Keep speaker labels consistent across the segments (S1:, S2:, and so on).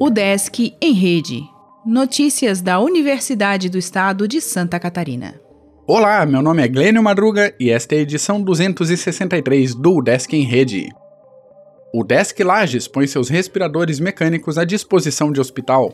S1: O Desk em Rede. Notícias da Universidade do Estado de Santa Catarina.
S2: Olá, meu nome é Glênio Madruga e esta é a edição 263 do Desk em Rede. O Desk Lages põe seus respiradores mecânicos à disposição de hospital.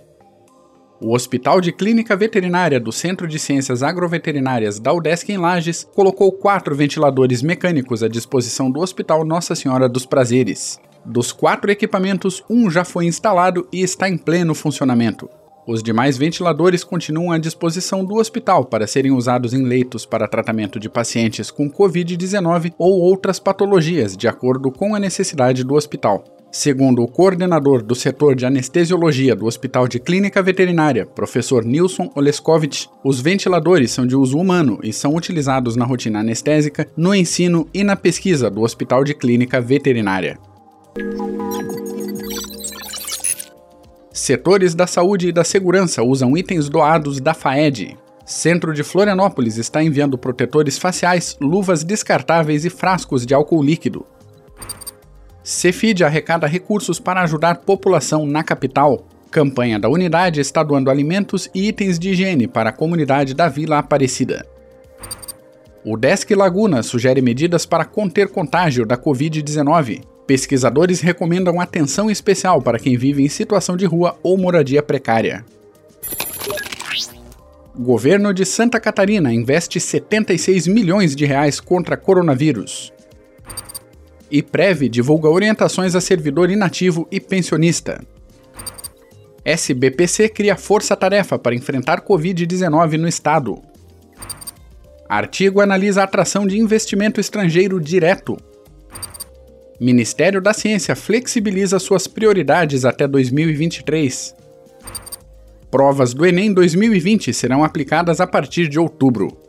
S2: O Hospital de Clínica Veterinária do Centro de Ciências Agroveterinárias da UDESC em Lages colocou quatro ventiladores mecânicos à disposição do Hospital Nossa Senhora dos Prazeres. Dos quatro equipamentos, um já foi instalado e está em pleno funcionamento. Os demais ventiladores continuam à disposição do hospital para serem usados em leitos para tratamento de pacientes com Covid-19 ou outras patologias, de acordo com a necessidade do hospital. Segundo o coordenador do setor de anestesiologia do Hospital de Clínica Veterinária, professor Nilson Oleskovich, os ventiladores são de uso humano e são utilizados na rotina anestésica, no ensino e na pesquisa do Hospital de Clínica Veterinária. Setores da saúde e da segurança usam itens doados da FAED. Centro de Florianópolis está enviando protetores faciais, luvas descartáveis e frascos de álcool líquido. Cefid arrecada recursos para ajudar população na capital. Campanha da unidade está doando alimentos e itens de higiene para a comunidade da Vila Aparecida. O Desk Laguna sugere medidas para conter contágio da Covid-19. Pesquisadores recomendam atenção especial para quem vive em situação de rua ou moradia precária. Governo de Santa Catarina investe 76 milhões de reais contra coronavírus. E Prev divulga orientações a servidor inativo e pensionista. SBPC cria força-tarefa para enfrentar Covid-19 no estado. Artigo analisa a atração de investimento estrangeiro direto. Ministério da Ciência flexibiliza suas prioridades até 2023. Provas do Enem 2020 serão aplicadas a partir de outubro.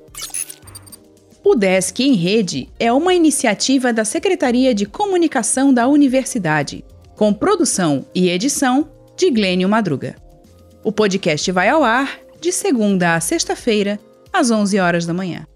S1: O Desk em Rede é uma iniciativa da Secretaria de Comunicação da Universidade, com produção e edição de Glênio Madruga. O podcast vai ao ar de segunda a sexta-feira, às 11 horas da manhã.